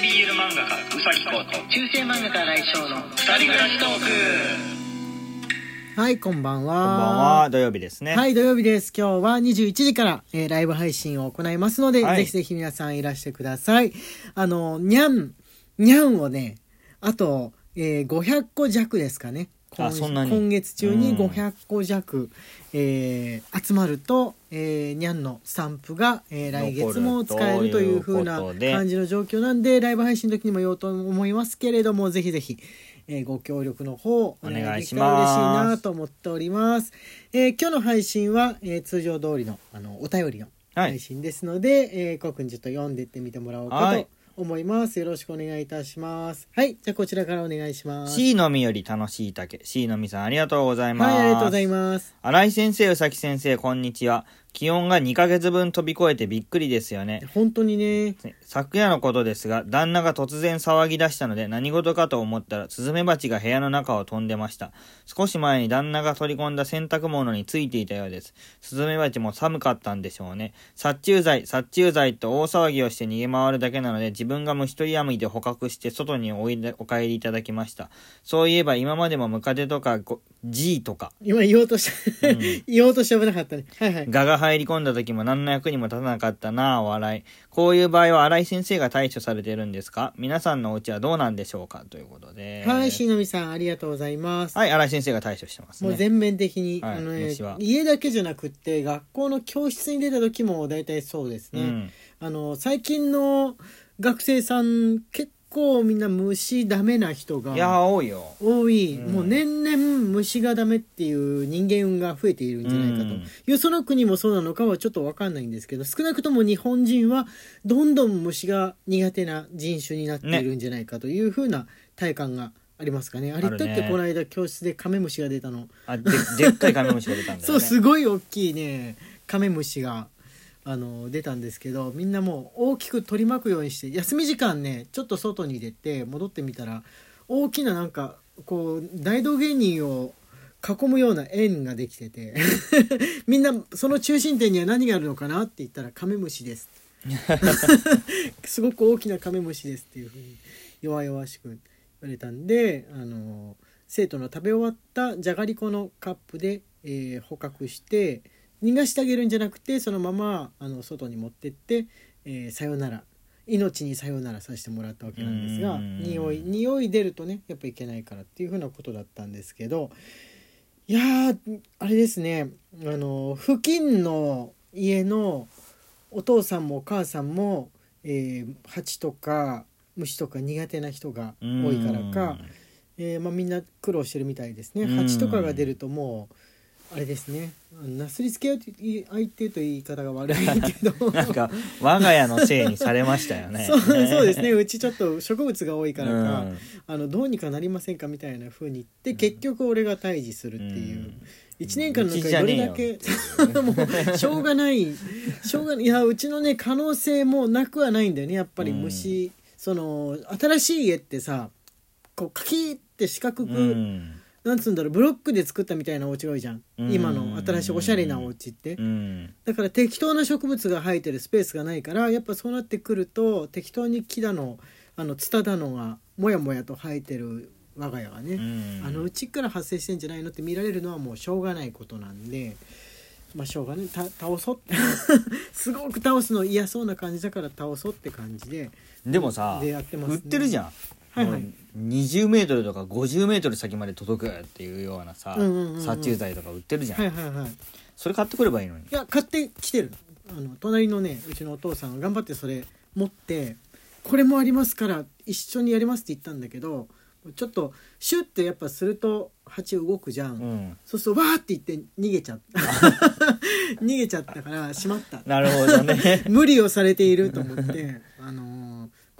BL 漫画家うさぎこと中世漫画家来翔の二人暮らしトーク。はいこんばんは。こんばんは。土曜日ですね。はい土曜日です。今日は21時から、えーライブ配信を行いますので、はい。ぜひぜひ皆さんいらしてください。あのにゃんにゃんをねあと、えー500個弱ですかね今今月中にうん。500個弱、えー集まると、えー、にゃんのスタンプが、えー来月も使えるという風な残るということで。感じの状況なんでライブ配信の時にも言おうと思いますけれどもぜひぜひ、えーご協力の方お願いできたら嬉しいなと思っております。えー今日の配信は、えー通常通りのあのお便りのはい。配信ですので、えー、こうくんちょっと読んでってみてもらおうかはい。と思います。よろしくお願いいたします。はい、じゃあこちらからお願いします。C のみより楽しい竹 C のみさんありがとうございますはい、ありがとうございます。新井先生宇崎先生こんにちは気温が2ヶ月分飛び越えてびっくりですよね。本当にね、ね昨夜のことですが旦那が突然騒ぎ出したので何事かと思ったらスズメバチが部屋の中を飛んでました。少し前に旦那が取り込んだ洗濯物についていたようです。スズメバチも寒かったんでしょうね。殺虫剤殺虫剤と大騒ぎをして逃げ回るだけなので自分が虫取り網で捕獲して外においでお帰りいただきました。そういえば今までもムカデとかご G とか。今言おうとした、言おうとして危なかったね。はいはい。ガが入り込んだ時も何の役にも立たなかったなあ笑い。こういう場合は新井先生が対処されているんですか？皆さんのお家はどうなんでしょうか？ということで。はい、しのみさん、ありがとうございます。はい新井先生が対処してますね。もう全面的に、はいあのね家だけじゃなくって学校の教室に出た時も大体そうですね、うん。あの最近の学生さん結構みんな虫ダメな人がいや多いよ。多い、うん。もう年々虫がダメっていう人間運が増えているんじゃないかと、うん。よその国もそうなのかはちょっと分かんないんですけど少なくとも日本人はどんどん虫が苦手な人種になっているんじゃないかというふうな体感がありますかね。あれだってこの間教室でカメムシが出たの。あででっかいカメムシが出たんだよね。そうすごい大きいね。カメムシがあの出たんですけどみんなもう大きく取り巻くようにして休み時間ねちょっと外に出て戻ってみたら大きななんかこう大道芸人を囲むような円ができてて みんなその中心点には何があるのかなって言ったらカメムシです。すごく大きなカメムシですっていうふうに弱々しく言われたんであの生徒の食べ終わったじゃがりこのカップで、えー捕獲して逃がしてあげるんじゃなくてそのままあの外に持ってって、えーさよなら。命にさよならさせてもらったわけなんですがうん。匂い匂い出るとねやっぱいけないからっていうふうなことだったんですけどいやーあれですね。あの付近の家のお父さんもお母さんも、えー蜂とか虫とか苦手な人が多いからか、えーまあ、みんな苦労してるみたいですね。うん蜂とかが出るともうあれですね。なすりつけ合うとい相手と言い方が悪いけど。なんか我が家のせいにされましたよね。そうそうですね。うちちょっと植物が多いからか、うん。あのどうにかなりませんかみたいな風に言って結局俺が退治するっていう。うん。1年間の中でどれだけ もうしょうがない。しょうがない。いやうちのね可能性もなくはないんだよね。やっぱり虫、その新しい家ってさこうカキーって四角く、うんなんつうんだろうブロックで作ったみたいなお家が多いじゃん、うん。今の新しいおしゃれなお家って、うん。だから適当な植物が生えてるスペースがないからやっぱそうなってくると適当に木だのあのツタだのがもやもやと生えてる我が家がね、うん。あのうちから発生してんじゃないのって見られるのはもうしょうがないことなんでまあしょうがない。た倒そう すごく倒すの嫌そうな感じだから倒そうって感じで。でもさね。売ってるじゃんもう20メートルとか50メートル先まで届くっていうようなさうんうんうんうん。殺虫剤とか売ってるじゃん、はいはいはい。いそれ買ってくればいいのに。や買ってきてる。あの隣のねうちのお父さんが頑張ってそれ持ってこれもありますから一緒にやりますって言ったんだけどちょっとシュッてやっぱすると蜂動くじゃん、うん。そうするとわーって言って逃げちゃった。逃げちゃったからしまった。なるほどね。無理をされていると思って、あのー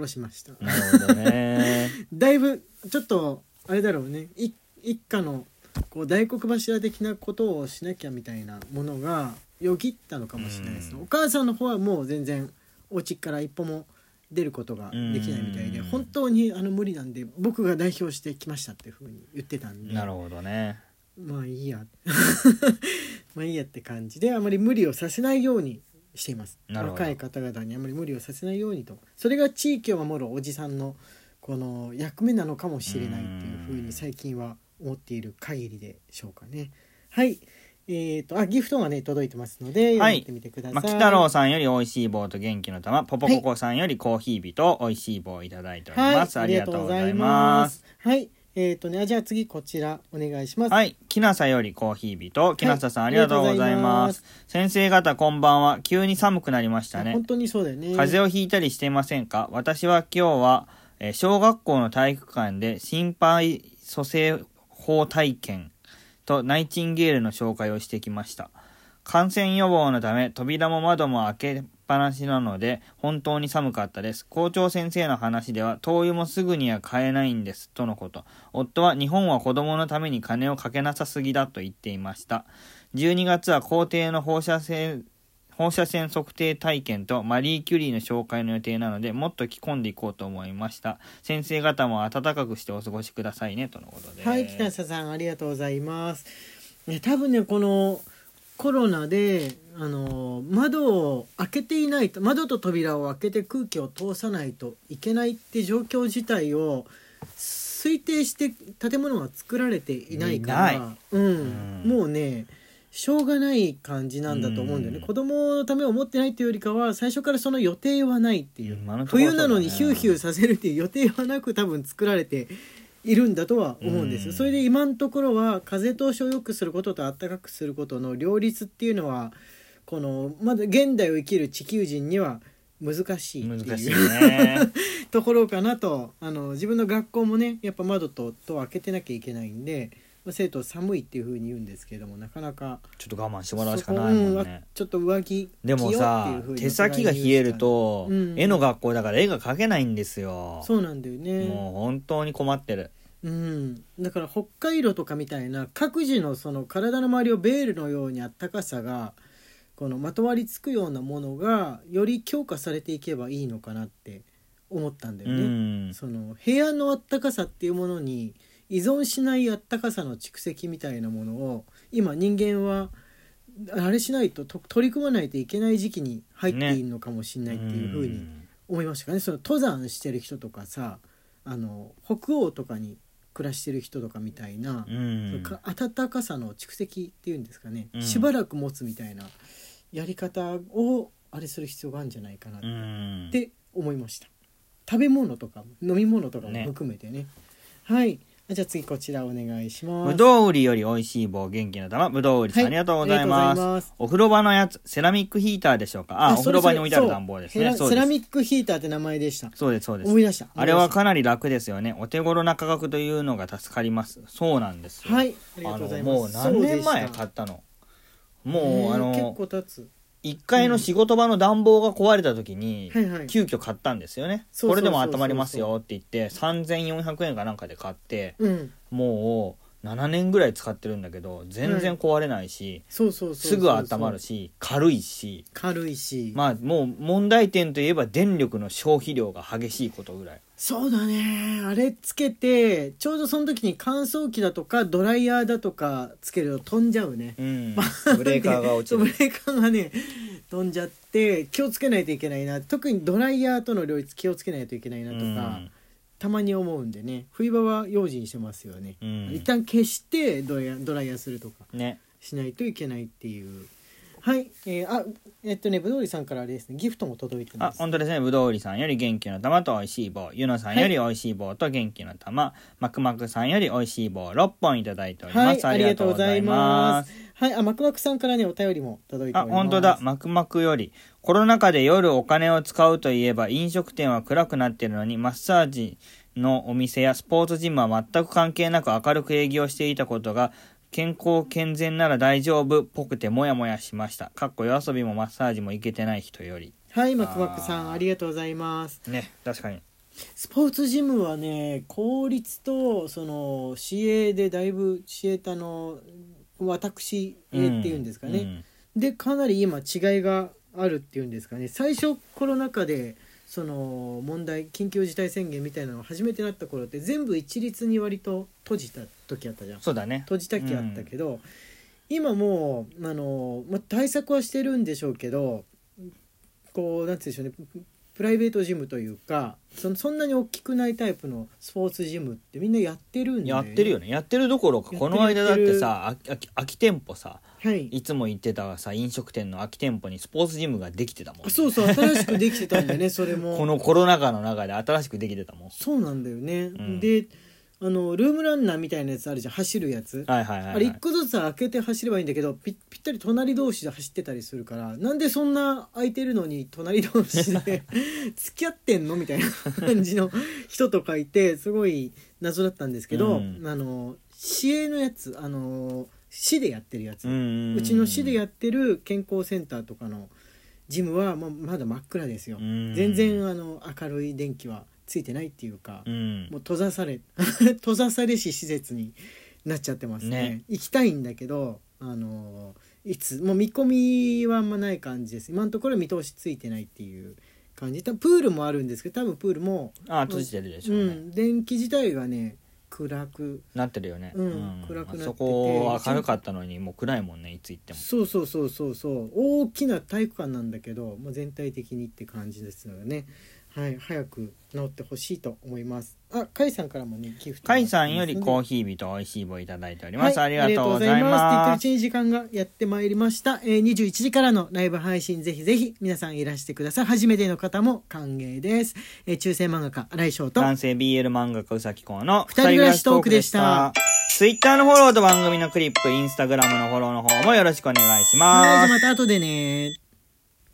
殺しました。なるほどね。だいぶちょっとあれだろうね。い一家のこう大黒柱的なことをしなきゃみたいなものがよぎったのかもしれないですね。うん。お母さんの方はもう全然お家から一歩も出ることができないみたいでうん。本当にあの無理なんで僕が代表してきましたっていうふうに言ってたんで。なるほどね。まあいいや。まあいいやって感じであまり無理をさせないようにしています。なるほど。若い方々にあまり無理をさせないようにとそれが地域を守るおじさんのこの役目なのかもしれないっていうふうに最近は思っている限りでしょうかね。はい。えー、とあギフトがね届いてますのではい。読んでみてください、まきたろうさんより美味しい棒と元気の玉、ポポココさんよりコーヒー日と美味しい棒をいただいております。ありがとうございます。はいえっ、とねあじゃあ次こちらお願いしますはい。きなさよりコーヒー日と、きなささん、はいありがとうございます。あ先生方こんばんは。急に寒くなりましたね本。当にそうだよね風邪をひいたりしていませんか？私は今日は、えー小学校の体育館で心肺蘇生法体験とナイチンゲールの紹介をしてきました。感染予防のため扉も窓も開けっぱなしなので本当に寒かったです。校長先生の話では灯油もすぐには買えないんですとのこと。夫は日本は子供のために金をかけなさすぎだと言っていました。12月は校庭の放射線放射線測定体験とマリー・キュリーの紹介の予定なのでもっと着込んでいこうと思いました先生方も暖かくしてお過ごしくださいねとのことではい北下さんありがとうございますね多分ねこのコロナであの窓を開けていないと窓と扉を開けて空気を通さないといけないって状況自体を推定して建物が作られていないからうん。うん。もうねしょうがない感じなんだと思うんだよね、うん子供のためを思ってないっていうよりかは最初からその予定はないっていう、冬なのにヒューヒューーさせるっていう予定はなく多分作られているんだとは思うんですよ、うん。それで今のところは風通しを良くすることと暖かくすることの両立っていうのはこのまだ現代を生きる地球人には難しいっていいうね。ところかなと。あの自分の学校もねやっぱ窓と戸を開けてなきゃいけないんで、まあ生徒寒いっていうふうに言うんですけどもなかなかちょっと我慢してもらうしかないもんうんねちょっと上着でもさ手先が冷えると、うん絵の学校だから絵が描けないんですよ。そうなんだよね。もう本当に困ってる。うん、だから北海道とかみたいな各自のその体の周りをベールのようにあったかさがこのまとわりつくようなものがより強化されていけばいいのかなって思ったんだうよね。ん。その部屋のあったかさっていうものに依存しないあったかさの蓄積みたいなものを今人間はあれしないとと取り組まないといけない時期に入っているのかもしれないっていうふうに思いましたかね。その登山してる人とかさあの北欧とかに暮らしてる人とかみたいなう、ん。か暖かさの蓄積っていうんですかね、うん。しばらく持つみたいなやり方をあれする必要があるんじゃないかなうん。って思いました。食べ物とか飲み物とかもね。含めてね。はいじゃあ次こちらお願いします。ぶどう売りより美味しい棒元気の玉。ぶどう売りさん、はい。ありがとうございます。ありがとうございます。お風呂場のやつセラミックヒーターでしょうか？あお風呂場に置いてある暖房ですね。セラミックヒーターって名前でした。そうですそうです。思い出した。あれはかかなり楽ですよね。お手頃な価格というのが助かります。そうなんですよ。はいありがとうございます。もう何年前買ったの？もうあね結の構経つ1階の仕事場の暖房が壊れた時にはいはい。急遽買ったんですよね。そうそうそうそうこれでも温まりますよって言って3400円かなんかで買ってうん。もう7年ぐらい使ってるんだけど全然壊れないし、すぐ温まるし軽いし。軽いし、まあもう問題点といえば電力の消費量が激しいことぐらい。そうだね。あれつけてちょうどその時に乾燥機だとかドライヤーだとかつけると飛んじゃうね。うん。ブレーカーが落ちそうブるレーカーがね飛んじゃって気をつけないといけないな。特にドライヤーとの両立気をつけないといけないなとか、たまに思うんでね。冬場は用心してますよね、うん。一旦消してドライヤーするとかうんね。しないといけないっていうはいえー、あえっとねぶどうりさんからあれですね。ギフトも届いてあます。本当ですね。ぶどう売りさんより元気の玉と美味しい棒ゆのさんより美味しい棒と元気の玉、まくまくさんより美味しい棒6本いただいております、はい、ありがとうございます。す。はい、あ、マクマクさんからね、お便りも届いておあります。本当だ。まくまくより。コロナ禍で夜お金を使うといえば飲食店は暗くなっているのにマッサージのお店やスポーツジムは全く関係なく明るく営業していたことが健康健全なら大丈夫っぽくてモヤモヤしましたかっこ夜遊びもマッサージも行けてない人よりはい、マクマクさん、あーありがとうございます。ね確かにスポーツジムはね、効率と、その、市営でだいぶ、市営ってあの、私営っていうんですかね。うんで、かなり今違いがあるっていうんですかね。最初、コロナ禍で、その問題緊急事態宣言みたいなのが初めてなった頃って全部一律に割と閉じた時あったじゃん。そうだね。閉じた気あったけど、今もうあの、まあ、対策はしてるんでしょうけどこうなんて言うんでしょうね。ププライベートジムというかそのそんなに大きくないタイプのスポーツジムってみんなやってるんで。やってるよね。やってるどころかこの間だってさあ空き店舗さはい。いつも行ってたさ飲食店の空き店舗にスポーツジムができてたもん、あそうそう。新しくできてたんだよねそれも。このコロナ禍の中で新しくできてたもん。そうなんだよね、ん。であのルームランナーみたいなやつあるじゃん走るやつ、はいはいはい、はい、あれ一個ずつ開けて走ればいいんだけどぴぴったり隣同士で走ってたりするからなんでそんな空いてるのに隣同士で 付き合ってんのみたいな感じの人とかいてすごい謎だったんですけど、うん。あの市営のやつあの市でやってるやつ、うん。うんうんうちの市でやってる健康センターとかのジムはもうまだ真っ暗ですよ、うん。全然あの明るい電気はついてないっていうか、うん。もう閉ざされ 閉ざされし施設になっちゃってますね。ね。行きたいんだけどあのいつもう見込みはあんまない感じです。今のところ見通しついてないっていう感じ。多分プールもあるんですけど多分プールも、あ閉じてるでしょううね、ん、電気自体がね暗く。なってるよね、うん暗くなってて。そこ明るかったのにもう暗いもんねいつ行っても。そうそうそうそうそう。大きな体育館なんだけど、まあ、全体的にって感じですのでねはい早く治ってほしいと思います。あ甲斐さんからもねギフト甲斐さんよりコーヒヒー日と美味しい棒いただいております、はい、ありがとうございって言ってるうます。ちに時間がやってまいりました、えー、21時からのライブ配信ぜひぜひ皆さんいらしてください。初めての方も歓迎です、えー、中世漫画家新井翔と。男性 BL 漫画家うさきこうの二人暮らしトークでした。ツイッターのフォローと番組のクリップインスタグラムのフォローの方もよろしくお願いします。また後でね